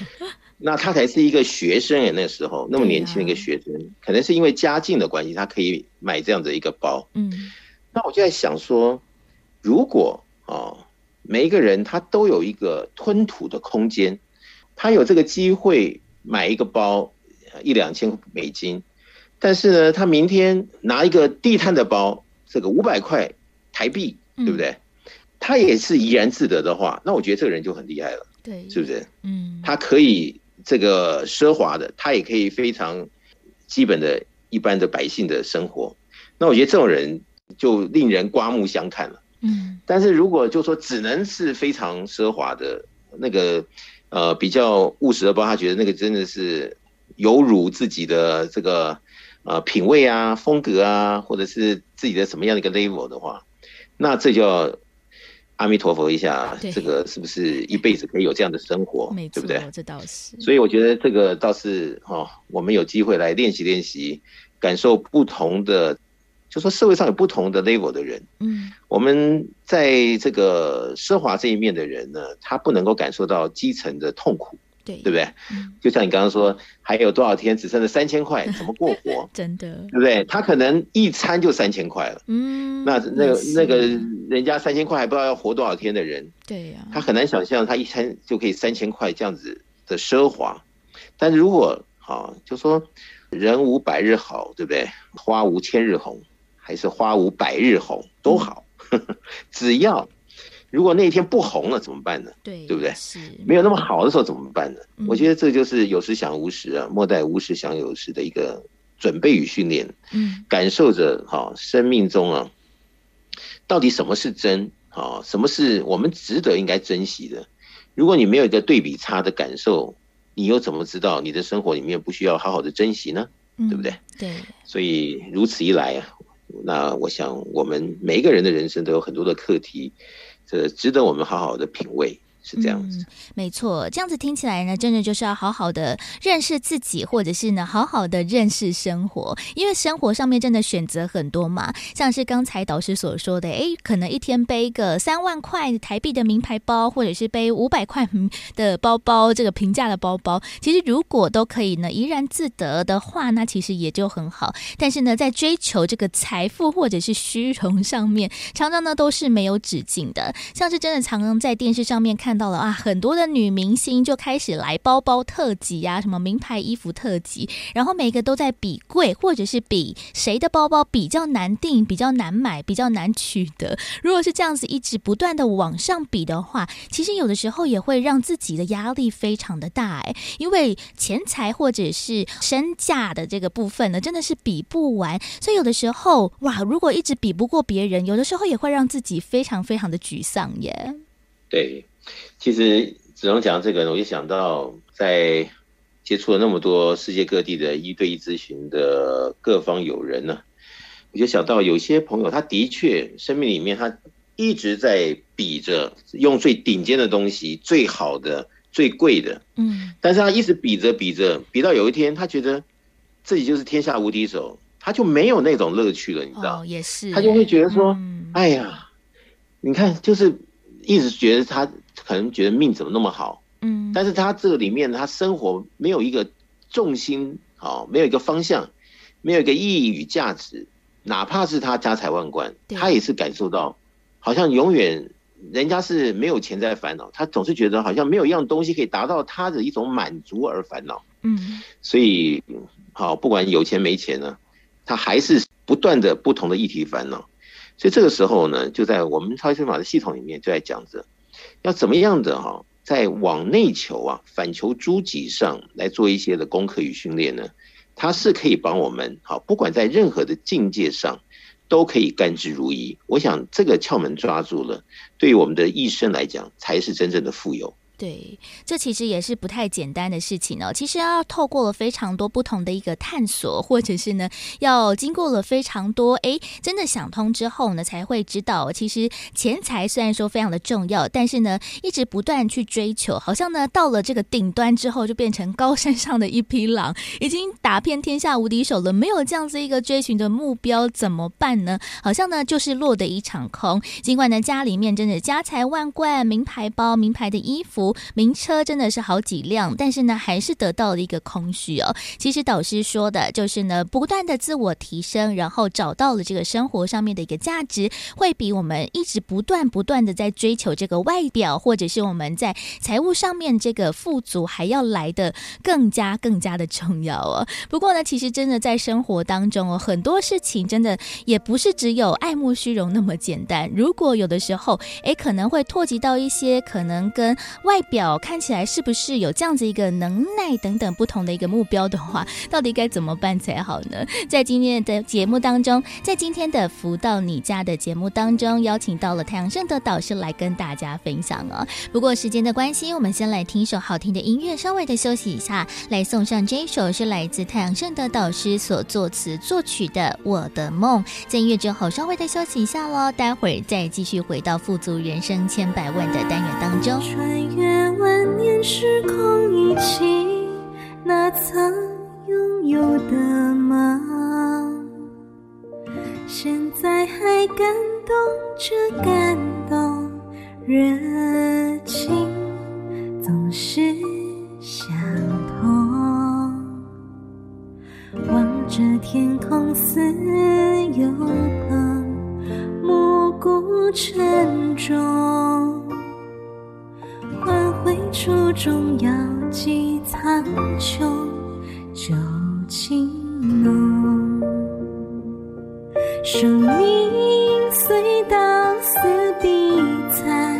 [SPEAKER 5] 那他才是一个学生诶，那时候那么年轻的一个学生，啊、可能是因为家境的关系，他可以买这样的一个包。嗯，那我就在想说，如果哦。每一个人他都有一个吞吐的空间，他有这个机会买一个包，一两千美金，但是呢，他明天拿一个地摊的包，这个五百块台币，对不对？他也是怡然自得的话，那我觉得这个人就很厉害了，对，是不是？嗯，他可以这个奢华的，他也可以非常基本的一般的百姓的生活，那我觉得这种人就令人刮目相看了。嗯，但是如果就说只能是非常奢华的那个，呃，比较务实的包，他觉得那个真的是有辱自己的这个呃品味啊、风格啊，或者是自己的什么样的一个 level 的话，那这就要阿弥陀佛一下，这个是不是一辈子可以有这样的生活？对不对？这倒是。所以我觉得这个倒是哈、哦，我们有机会来练习练习，感受不同的。就说社会上有不同的 level 的人，嗯，我们在这个奢华这一面的人呢，他不能够感受到基层的痛苦，对，对不对？嗯，就像你刚刚说，还有多少天只剩了三千块，怎么过活？真的，对不对？他可能一餐就三千块了，嗯，那那个那个人家三千块还不知道要活多少天的人，对呀，他很难想象他一餐就可以三千块这样子的奢华。但是如果啊，就说人无百日好，对不对？花无千日红。还是花无百日红都好，嗯、只要如果那一天不红了怎么办呢？对，对不对？是没有那么好的时候怎么办呢？嗯、我觉得这就是有时想无时啊，莫待无时想有时的一个准备与训练。嗯，感受着哈，生命中啊，到底什么是真啊？什么是我们值得应该珍惜的？如果你没有一个对比差的感受，你又怎么知道你的生活里面不需要好好的珍惜呢？嗯、对不对？对，所以如此一来啊。那我想，我们每一个人的人生都有很多的课题，这值得我们好好的品味。是这样子，没错，这样子听起来呢，真的就是要好好的认识自己，或者是呢，好好的认识生活，因为生活上面真的选择很多嘛。像是刚才导师所说的，诶，可能一天背个三万块台币的名牌包，或者是背五百块的包包，这个平价的包包，其实如果都可以呢，怡然自得的话，那其实也就很好。但是呢，在追求这个财富或者是虚荣上面，常常呢都是没有止境的。像是真的常常在电视上面看。到了啊，很多的女明星就开始来包包特辑呀、什么名牌衣服特辑，然后每个都在比贵，或者是比谁的包包比较难订、比较难买、比较难取得。如果是这样子一直不断的往上比的话，其实有的时候也会让自己的压力非常的大哎，因为钱财或者是身价的这个部分呢，真的是比不完，所以有的时候哇，如果一直比不过别人，有的时候也会让自己非常非常的沮丧耶。对。其实子龙讲这个，我就想到在接触了那么多世界各地的一对一咨询的各方友人呢，我就想到有些朋友，他的确生命里面他一直在比着用最顶尖的东西、最好的、最贵的，嗯，但是他一直比着比着，比到有一天他觉得自己就是天下无敌手，他就没有那种乐趣了，你知道？也是，他就会觉得说，哎呀，你看，就是一直觉得他。可能觉得命怎么那么好，嗯，但是他这个里面他生活没有一个重心，好，没有一个方向，没有一个意义与价值，哪怕是他家财万贯，他也是感受到，好像永远人家是没有钱在烦恼，他总是觉得好像没有一样东西可以达到他的一种满足而烦恼。嗯，所以好，不管有钱没钱呢，他还是不断的不同的议题烦恼。所以这个时候呢，就在我们超级法的系统里面就在讲着，要怎么样的哈，在往内求啊，反求诸己上来做一些的功课与训练呢，它是可以帮我们好，不管在任何的境界上，都可以甘之如饴。我想这个窍门抓住了，对于我们的一生来讲，才是真正的富有。
[SPEAKER 1] 对，这其实也是不太简单的事情哦。其实要透过了非常多不同的一个探索，或者是呢，要经过了非常多哎，真的想通之后呢，才会知道，其实钱财虽然说非常的重要，但是呢，一直不断去追求，好像呢，到了这个顶端之后，就变成高山上的一匹狼，已经打遍天下无敌手了。没有这样子一个追寻的目标，怎么办呢？好像呢，就是落得一场空。尽管呢，家里面真的家财万贯，名牌包、名牌的衣服。名车真的是好几辆，但是呢，还是得到了一个空虚哦。其实导师说的就是呢，不断的自我提升，然后找到了这个生活上面的一个价值，会比我们一直不断不断的在追求这个外表，或者是我们在财务上面这个富足，还要来的更加更加的重要哦。不过呢，其实真的在生活当中哦，很多事情真的也不是只有爱慕虚荣那么简单。如果有的时候，诶，可能会拓及到一些可能跟外外表看起来是不是有这样子一个能耐等等不同的一个目标的话，到底该怎么办才好呢？在今天的节目当中，在今天的福到你家的节目当中，邀请到了太阳盛德导师来跟大家分享哦。不过时间的关系，我们先来听一首好听的音乐，稍微的休息一下，来送上这一首是来自太阳盛德导师所作词作曲的《我的梦》。在音乐之后，稍微的休息一下喽，待会儿再继续回到富足人生千百万的单元当中。
[SPEAKER 2] 万年时空一起，那曾拥有的梦，现在还感动着感动，热情总是相同。望着天空似有朋，暮鼓晨钟。换回初衷，遥寄苍穹，旧情浓。生命虽道似比赛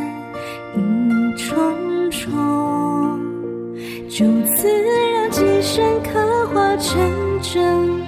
[SPEAKER 2] 一重重，就此让今生刻画成真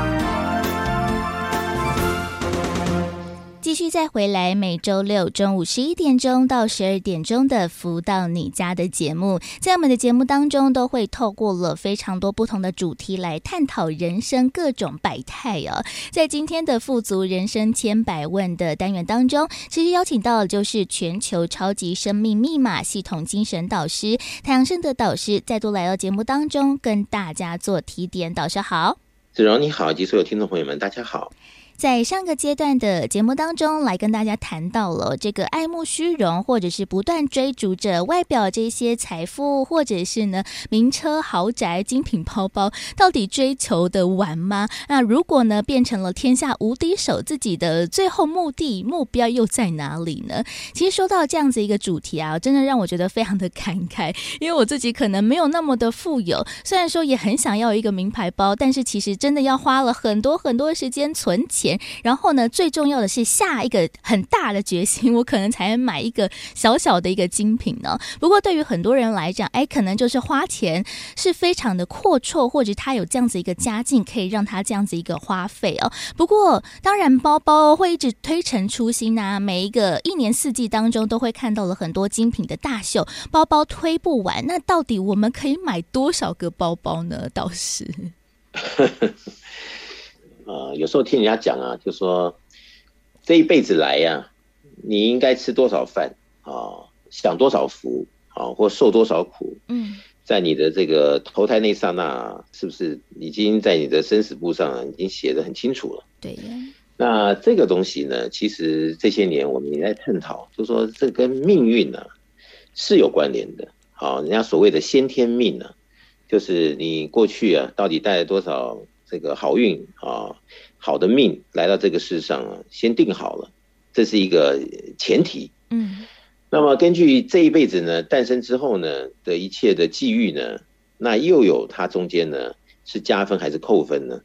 [SPEAKER 1] 继续再回来，每周六中午十一点钟到十二点钟的“福到你家”的节目，在我们的节目当中，都会透过了非常多不同的主题来探讨人生各种百态哦。在今天的“富足人生千百问”的单元当中，其实邀请到的就是全球超级生命密码系统精神导师太阳盛德导师，再度来到节目当中，跟大家做提点。导师好，
[SPEAKER 5] 子荣你好，以及所有听众朋友们，大家好。
[SPEAKER 1] 在上个阶段的节目当中，来跟大家谈到了这个爱慕虚荣，或者是不断追逐着外表这些财富，或者是呢名车豪宅、精品包包，到底追求的完吗？那如果呢变成了天下无敌手，自己的最后目的目标又在哪里呢？其实说到这样子一个主题啊，真的让我觉得非常的感慨，因为我自己可能没有那么的富有，虽然说也很想要一个名牌包，但是其实真的要花了很多很多时间存钱。然后呢，最重要的是下一个很大的决心，我可能才能买一个小小的一个精品呢。不过对于很多人来讲，哎，可能就是花钱是非常的阔绰，或者他有这样子一个家境，可以让他这样子一个花费哦。不过当然，包包会一直推陈出新呐，每一个一年四季当中都会看到了很多精品的大秀，包包推不完。那到底我们可以买多少个包包呢？倒是。
[SPEAKER 5] 呃，有时候听人家讲啊，就说这一辈子来呀、啊，你应该吃多少饭啊，享多少福啊，或受多少苦。嗯，在你的这个投胎那刹那，是不是已经在你的生死簿上已经写得很清楚了？
[SPEAKER 1] 对。
[SPEAKER 5] 那这个东西呢，其实这些年我们也在探讨，就说这跟命运呢、啊、是有关联的。好，人家所谓的先天命呢、啊。就是你过去啊，到底带了多少这个好运啊，好的命来到这个世上啊，先定好了，这是一个前提。嗯，那么根据这一辈子呢，诞生之后呢的一切的际遇呢，那又有它中间呢是加分还是扣分呢？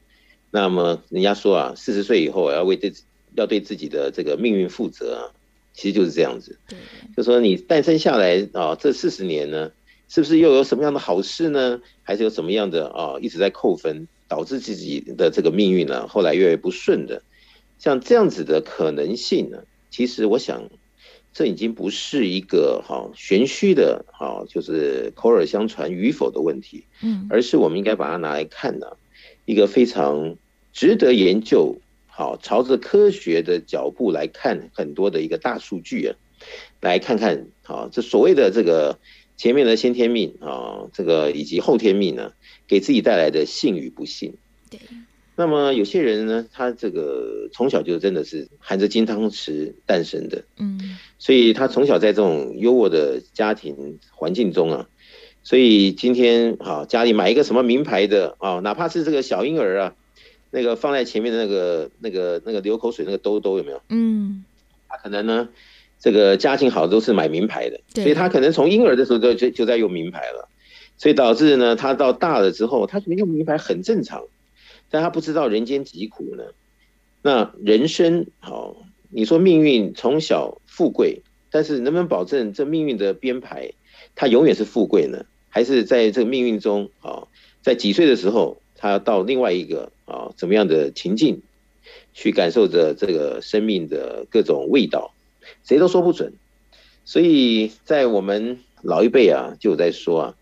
[SPEAKER 5] 那么人家说啊，四十岁以后要为这要对自己的这个命运负责啊，其实就是这样子。对，就说你诞生下来啊，这四十年呢。是不是又有什么样的好事呢？还是有什么样的啊，一直在扣分，导致自己的这个命运呢，后来越来越不顺的，像这样子的可能性呢？其实我想，这已经不是一个哈玄虚的哈，就是口耳相传与否的问题，嗯，而是我们应该把它拿来看呢，一个非常值得研究，好，朝着科学的脚步来看很多的一个大数据啊，来看看啊，这所谓的这个。前面的先天命啊，这个以及后天命呢，给自己带来的幸与不幸。对。那么有些人呢，他这个从小就真的是含着金汤匙诞生的。嗯。所以他从小在这种优渥的家庭环境中啊，所以今天啊，家里买一个什么名牌的啊，哪怕是这个小婴儿啊，那个放在前面的那个那个那个流口水那个兜兜有没有？嗯。他可能呢。这个家境好都是买名牌的，所以他可能从婴儿的时候就就就在用名牌了，所以导致呢，他到大了之后，他觉得用名牌很正常，但他不知道人间疾苦呢。那人生好，你说命运从小富贵，但是能不能保证这命运的编排，他永远是富贵呢？还是在这个命运中啊，在几岁的时候，他到另外一个啊怎么样的情境，去感受着这个生命的各种味道？谁都说不准，所以在我们老一辈啊，就在说啊，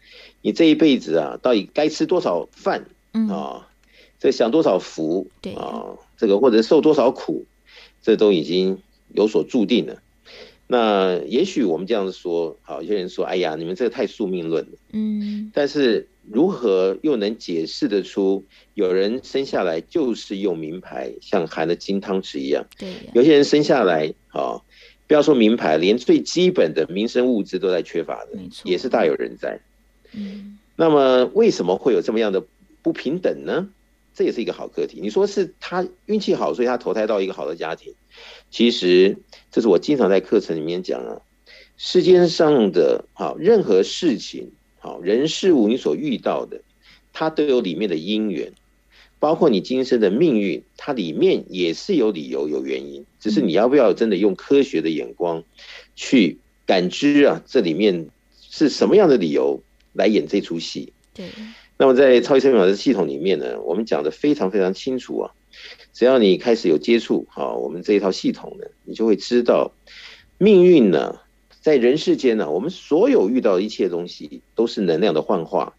[SPEAKER 5] 你这一辈子啊，到底该吃多少饭啊？这享多少福啊？这个或者受多少苦，这都已经有所注定了。那也许我们这样子说，好，有些人说，哎呀，你们这个太宿命论了。嗯。但是如何又能解释得出，有人生下来就是用名牌，像含了金汤匙一样？对。有些人生下来啊。不要说名牌，连最基本的民生物资都在缺乏的，也是大有人在。那么为什么会有这么样的不平等呢？这也是一个好课题。你说是他运气好，所以他投胎到一个好的家庭。其实这是我经常在课程里面讲啊，世间上的好任何事情，好人事物，你所遇到的，它都有里面的因缘。包括你今生的命运，它里面也是有理由、有原因，只是你要不要真的用科学的眼光去感知啊？这里面是什么样的理由来演这出戏？对。那么在超级生命法则系统里面呢，我们讲的非常非常清楚啊。只要你开始有接触啊，我们这一套系统呢，你就会知道命运呢，在人世间呢，我们所有遇到的一切东西都是能量的幻化。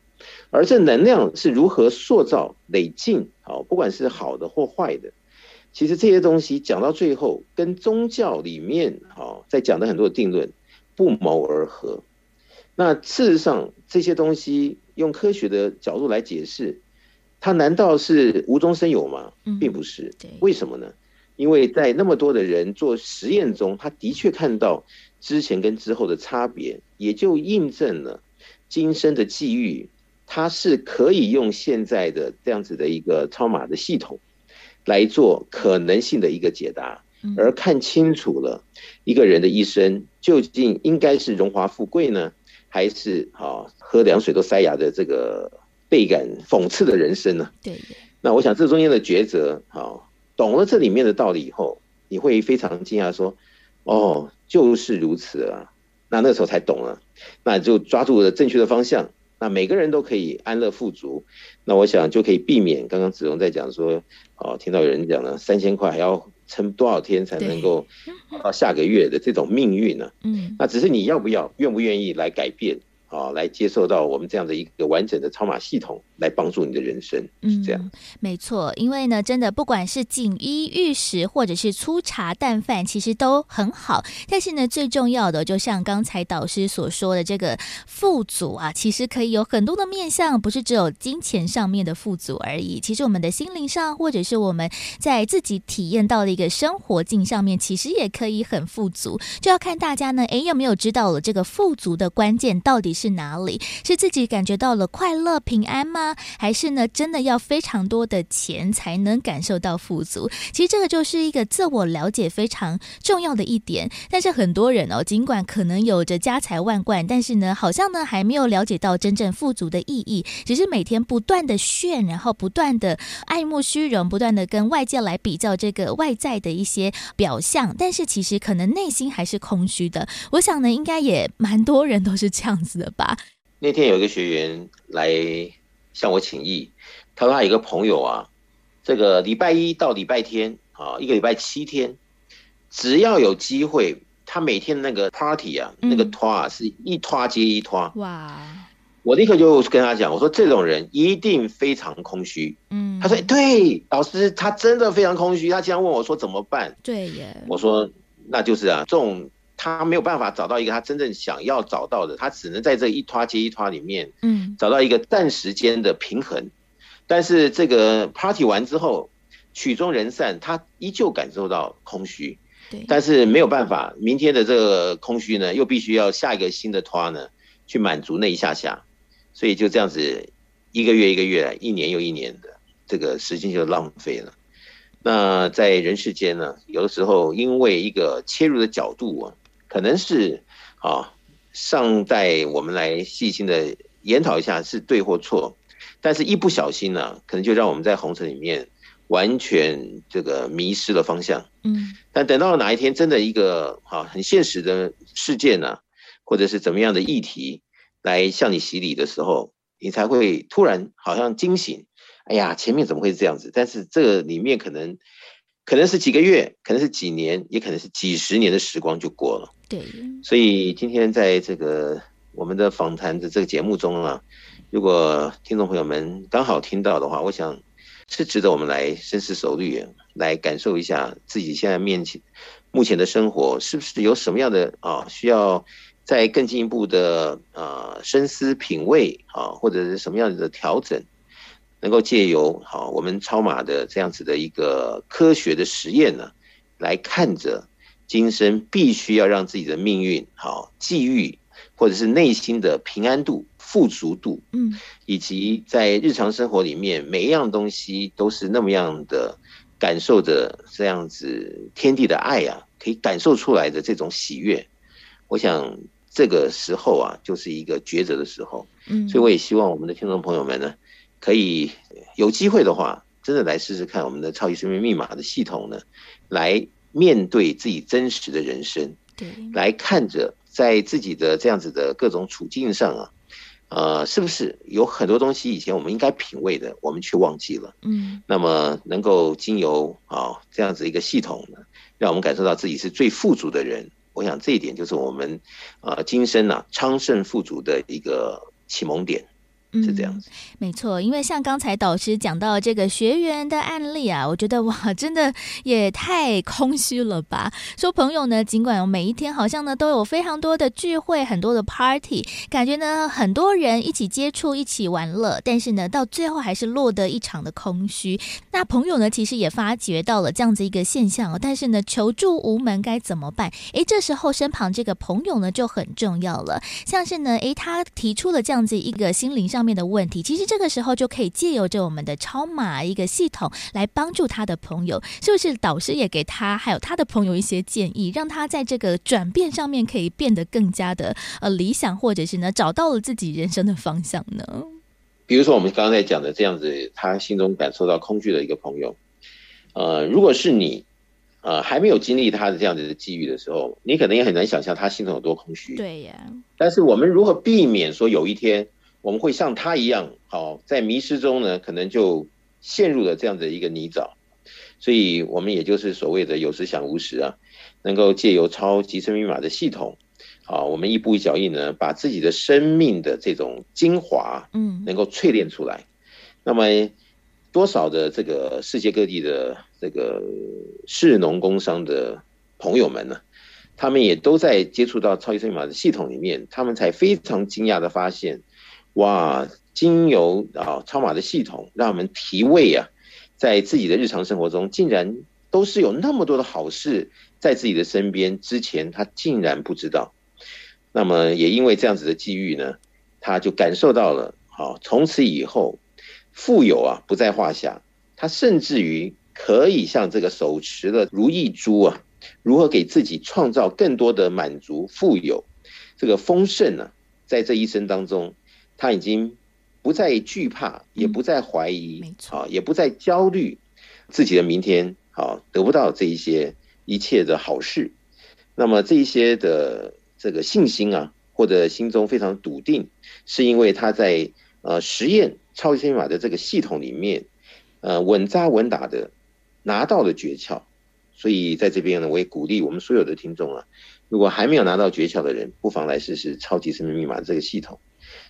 [SPEAKER 5] 而这能量是如何塑造、累进，好，不管是好的或坏的，其实这些东西讲到最后，跟宗教里面好在讲的很多的定论不谋而合。那事实上，这些东西用科学的角度来解释，它难道是无中生有吗？并不是。为什么呢？因为在那么多的人做实验中，他的确看到之前跟之后的差别，也就印证了今生的际遇。它是可以用现在的这样子的一个超码的系统来做可能性的一个解答，而看清楚了一个人的一生究竟应该是荣华富贵呢，还是啊喝凉水都塞牙的这个倍感讽刺的人生呢？对。那我想这中间的抉择，啊，懂了这里面的道理以后，你会非常惊讶说：“哦，就是如此啊！”那那时候才懂了，那就抓住了正确的方向。那每个人都可以安乐富足，那我想就可以避免刚刚子荣在讲说，哦，听到有人讲了三千块还要撑多少天才能够到下个月的这种命运呢？嗯，那只是你要不要、愿不愿意来改变。啊，来接受到我们这样的一个完整的超码系统，来帮助你的人生，是这样。
[SPEAKER 1] 没错，因为呢，真的不管是锦衣玉食，或者是粗茶淡饭，其实都很好。但是呢，最重要的，就像刚才导师所说的，这个富足啊，其实可以有很多的面向，不是只有金钱上面的富足而已。其实我们的心灵上，或者是我们在自己体验到的一个生活境上面，其实也可以很富足。就要看大家呢，诶，有没有知道了这个富足的关键到底是？哪里？是自己感觉到了快乐平安吗？还是呢，真的要非常多的钱才能感受到富足？其实这个就是一个自我了解非常重要的一点。但是很多人哦，尽管可能有着家财万贯，但是呢，好像呢还没有了解到真正富足的意义，只是每天不断的炫，然后不断的爱慕虚荣，不断的跟外界来比较这个外在的一些表象，但是其实可能内心还是空虚的。我想呢，应该也蛮多人都是这样子。吧，
[SPEAKER 5] 那天有一个学员来向我请益，他说他有一个朋友啊，这个礼拜一到礼拜天啊，一个礼拜七天，只要有机会，他每天那个 party 啊，嗯、那个拖啊，是一拖接一拖。哇！我立刻就跟他讲，我说这种人一定非常空虚。嗯，他说对，老师他真的非常空虚。他竟然问我说怎么办？
[SPEAKER 1] 对耶。
[SPEAKER 5] 我说那就是啊，这种。他没有办法找到一个他真正想要找到的，他只能在这一拖接一拖里面，嗯，找到一个暂时间的平衡。但是这个 party 完之后，曲终人散，他依旧感受到空虚。对，但是没有办法，明天的这个空虚呢，又必须要下一个新的拖呢，去满足那一下下，所以就这样子，一个月一个月，一年又一年的这个时间就浪费了。那在人世间呢，有的时候因为一个切入的角度啊。可能是啊，尚待我们来细心的研讨一下是对或错，但是一不小心呢、啊，可能就让我们在红尘里面完全这个迷失了方向。嗯，但等到哪一天真的一个啊很现实的事件呢、啊，或者是怎么样的议题来向你洗礼的时候，你才会突然好像惊醒。哎呀，前面怎么会这样子？但是这个里面可能。可能是几个月，可能是几年，也可能是几十年的时光就过了。对，所以今天在这个我们的访谈的这个节目中啊，如果听众朋友们刚好听到的话，我想是值得我们来深思熟虑，来感受一下自己现在面前目前的生活是不是有什么样的啊需要再更进一步的啊深思品味啊，或者是什么样的调整。能够借由好我们超马的这样子的一个科学的实验呢，来看着今生必须要让自己的命运好际遇，或者是内心的平安度、富足度，嗯，以及在日常生活里面每一样东西都是那么样的感受着这样子天地的爱啊，可以感受出来的这种喜悦。我想这个时候啊，就是一个抉择的时候，嗯，所以我也希望我们的听众朋友们呢。可以有机会的话，真的来试试看我们的超级生命密码的系统呢，来面对自己真实的人生，对，来看着在自己的这样子的各种处境上啊，呃，是不是有很多东西以前我们应该品味的，我们却忘记了，嗯，那么能够经由啊这样子一个系统呢，让我们感受到自己是最富足的人，我想这一点就是我们呃今生啊昌盛富足的一个启蒙点。是这样子，
[SPEAKER 1] 嗯，没错。因为像刚才导师讲到这个学员的案例啊，我觉得哇，真的也太空虚了吧。说朋友呢，尽管每一天好像呢都有非常多的聚会，很多的 party，感觉呢很多人一起接触，一起玩乐，但是呢到最后还是落得一场的空虚。那朋友呢其实也发觉到了这样子一个现象哦，但是呢求助无门，该怎么办？诶，这时候身旁这个朋友呢就很重要了，像是呢诶他提出了这样子一个心灵上面的问题，其实这个时候就可以借由着我们的超马一个系统来帮助他的朋友，是不是？导师也给他还有他的朋友一些建议，让他在这个转变上面可以变得更加的呃理想，或者是呢找到了自己人生的方向呢？
[SPEAKER 5] 比如说我们刚刚在讲的这样子，他心中感受到空虚的一个朋友，呃，如果是你，呃，还没有经历他的这样子的际遇的时候，你可能也很难想象他心中有多空虚。
[SPEAKER 1] 对呀。
[SPEAKER 5] 但是我们如何避免说有一天我们会像他一样，好在迷失中呢，可能就陷入了这样的一个泥沼。所以我们也就是所谓的有时想无时啊，能够借由超级生命密码的系统，啊，我们一步一脚印呢，把自己的生命的这种精华，嗯，能够淬炼出来。那么。多少的这个世界各地的这个市农工商的朋友们呢？他们也都在接触到超级生命密码的系统里面，他们才非常惊讶的发现，哇，经由啊超马的系统，让我们提味啊，在自己的日常生活中，竟然都是有那么多的好事在自己的身边，之前他竟然不知道。那么也因为这样子的机遇呢，他就感受到了，好，从此以后。富有啊，不在话下。他甚至于可以像这个手持的如意珠啊，如何给自己创造更多的满足、富有、这个丰盛呢、啊？在这一生当中，他已经不再惧怕，也不再怀疑，啊，也不再焦虑自己的明天啊得不到这一些一切的好事。那么这一些的这个信心啊，或者心中非常笃定，是因为他在呃实验。超级生命密码的这个系统里面，呃，稳扎稳打的拿到了诀窍，所以在这边呢，我也鼓励我们所有的听众啊，如果还没有拿到诀窍的人，不妨来试试超级生命密码这个系统。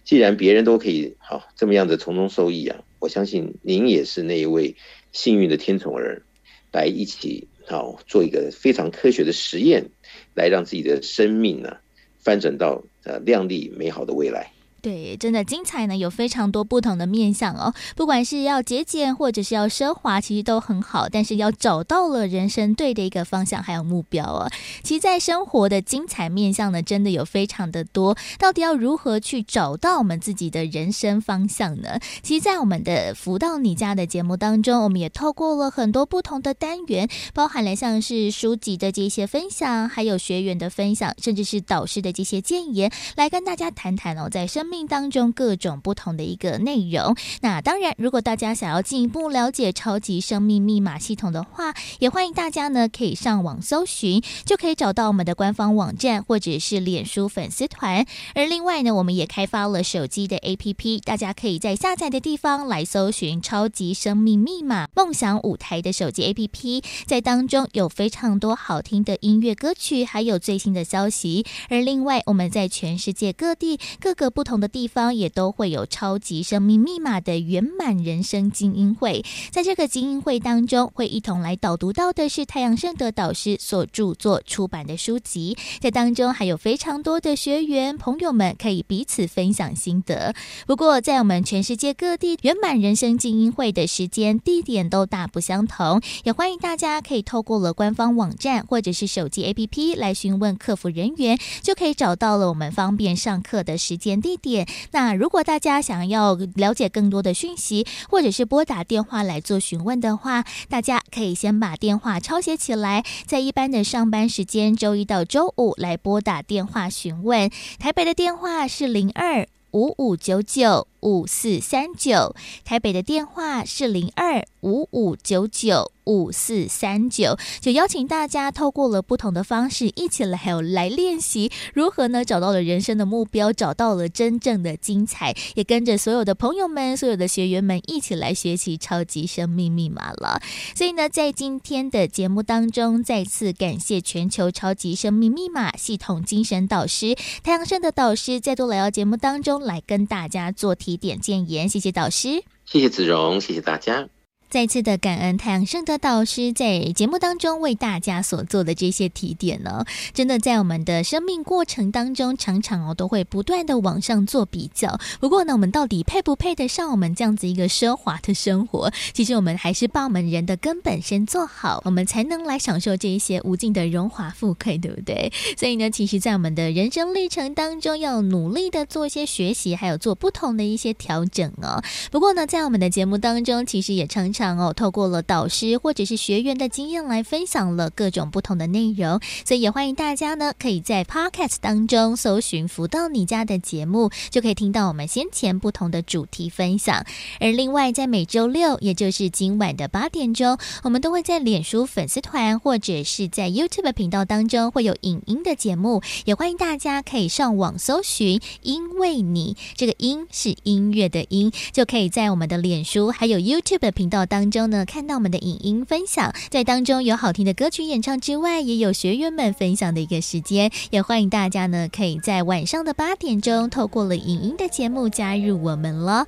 [SPEAKER 5] 既然别人都可以好这么样子从中受益啊，我相信您也是那一位幸运的天宠儿，来一起好做一个非常科学的实验，来让自己的生命呢翻转到呃亮丽美好的未来。
[SPEAKER 1] 对，真的精彩呢，有非常多不同的面向哦。不管是要节俭，或者是要奢华，其实都很好。但是要找到了人生对的一个方向，还有目标哦。其实，在生活的精彩面向呢，真的有非常的多。到底要如何去找到我们自己的人生方向呢？其实，在我们的福到你家的节目当中，我们也透过了很多不同的单元，包含了像是书籍的这些分享，还有学员的分享，甚至是导师的这些建言，来跟大家谈谈哦，在生命。当中各种不同的一个内容。那当然，如果大家想要进一步了解超级生命密码系统的话，也欢迎大家呢可以上网搜寻，就可以找到我们的官方网站或者是脸书粉丝团。而另外呢，我们也开发了手机的 APP，大家可以在下载的地方来搜寻“超级生命密码梦想舞台”的手机 APP，在当中有非常多好听的音乐歌曲，还有最新的消息。而另外，我们在全世界各地各个不同的地方也都会有超级生命密码的圆满人生精英会，在这个精英会当中，会一同来导读到的是太阳盛德导师所著作出版的书籍，在当中还有非常多的学员朋友们可以彼此分享心得。不过，在我们全世界各地圆满人生精英会的时间地点都大不相同，也欢迎大家可以透过了官方网站或者是手机 APP 来询问客服人员，就可以找到了我们方便上课的时间地点。那如果大家想要了解更多的讯息，或者是拨打电话来做询问的话，大家可以先把电话抄写起来，在一般的上班时间，周一到周五来拨打电话询问。台北的电话是零二五五九九五四三九，台北的电话是零二五五九九。五四三九，就邀请大家透过了不同的方式，一起来还有来练习如何呢？找到了人生的目标，找到了真正的精彩，也跟着所有的朋友们、所有的学员们一起来学习超级生命密码了。所以呢，在今天的节目当中，再次感谢全球超级生命密码系统精神导师太阳盛的导师再度来到节目当中来跟大家做提点建言。谢谢导师，
[SPEAKER 5] 谢谢子荣，谢谢大家。
[SPEAKER 1] 再次的感恩太阳盛德导师在节目当中为大家所做的这些提点呢，真的在我们的生命过程当中，常常哦都会不断的往上做比较。不过呢，我们到底配不配得上我们这样子一个奢华的生活？其实我们还是把我们人的根本先做好，我们才能来享受这一些无尽的荣华富贵，对不对？所以呢，其实，在我们的人生历程当中，要努力的做一些学习，还有做不同的一些调整哦。不过呢，在我们的节目当中，其实也常。常哦，透过了导师或者是学员的经验来分享了各种不同的内容，所以也欢迎大家呢，可以在 Podcast 当中搜寻“福到你家”的节目，就可以听到我们先前不同的主题分享。而另外，在每周六，也就是今晚的八点钟，我们都会在脸书粉丝团或者是在 YouTube 频道当中会有影音的节目，也欢迎大家可以上网搜寻“因为你”，这个“音”是音乐的“音”，就可以在我们的脸书还有 YouTube 频道当中呢，看到我们的影音分享。在当中有好听的歌曲演唱之外，也有学员们分享的一个时间，也欢迎大家呢，可以在晚上的八点钟，透过了影音的节目加入我们了。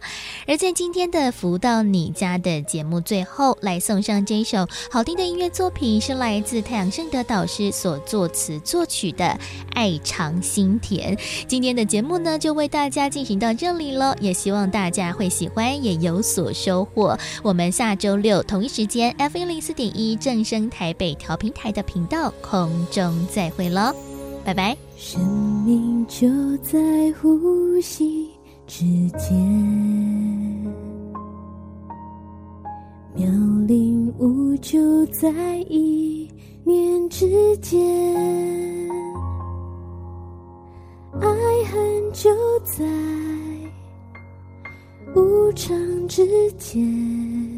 [SPEAKER 1] 而在今天的福到你家的节目最后，来送上这首好听的音乐作品，是来自太阳盛德导师所作词作曲的《爱尝心甜》。今天的节目呢，就为大家进行到这里了，也希望大家会喜欢，也有所收获。我们下下周六同一时间 F 一零四点一正声台北调频台的频道空中再会喽，拜拜。
[SPEAKER 2] 生命就在呼吸之间，妙龄无就在一念之间，爱恨就在无常之间，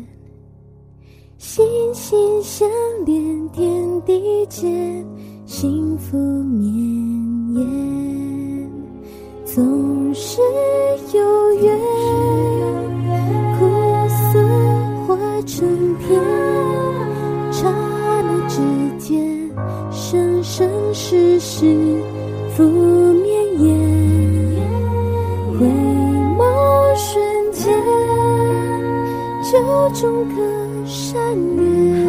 [SPEAKER 2] 心心相连，天地间，幸福绵延，总是有缘，苦涩化成甜，刹那之间，生生世世福绵延，回眸瞬间，就种歌善缘，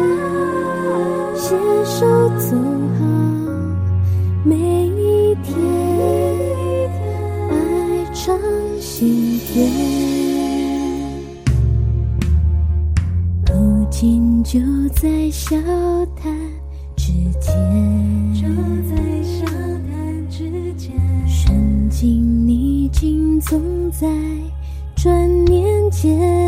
[SPEAKER 2] 携手走好。每一天，爱尝心田，如今就在笑谈之间，就在笑谈之间，顺境逆境总在转念间。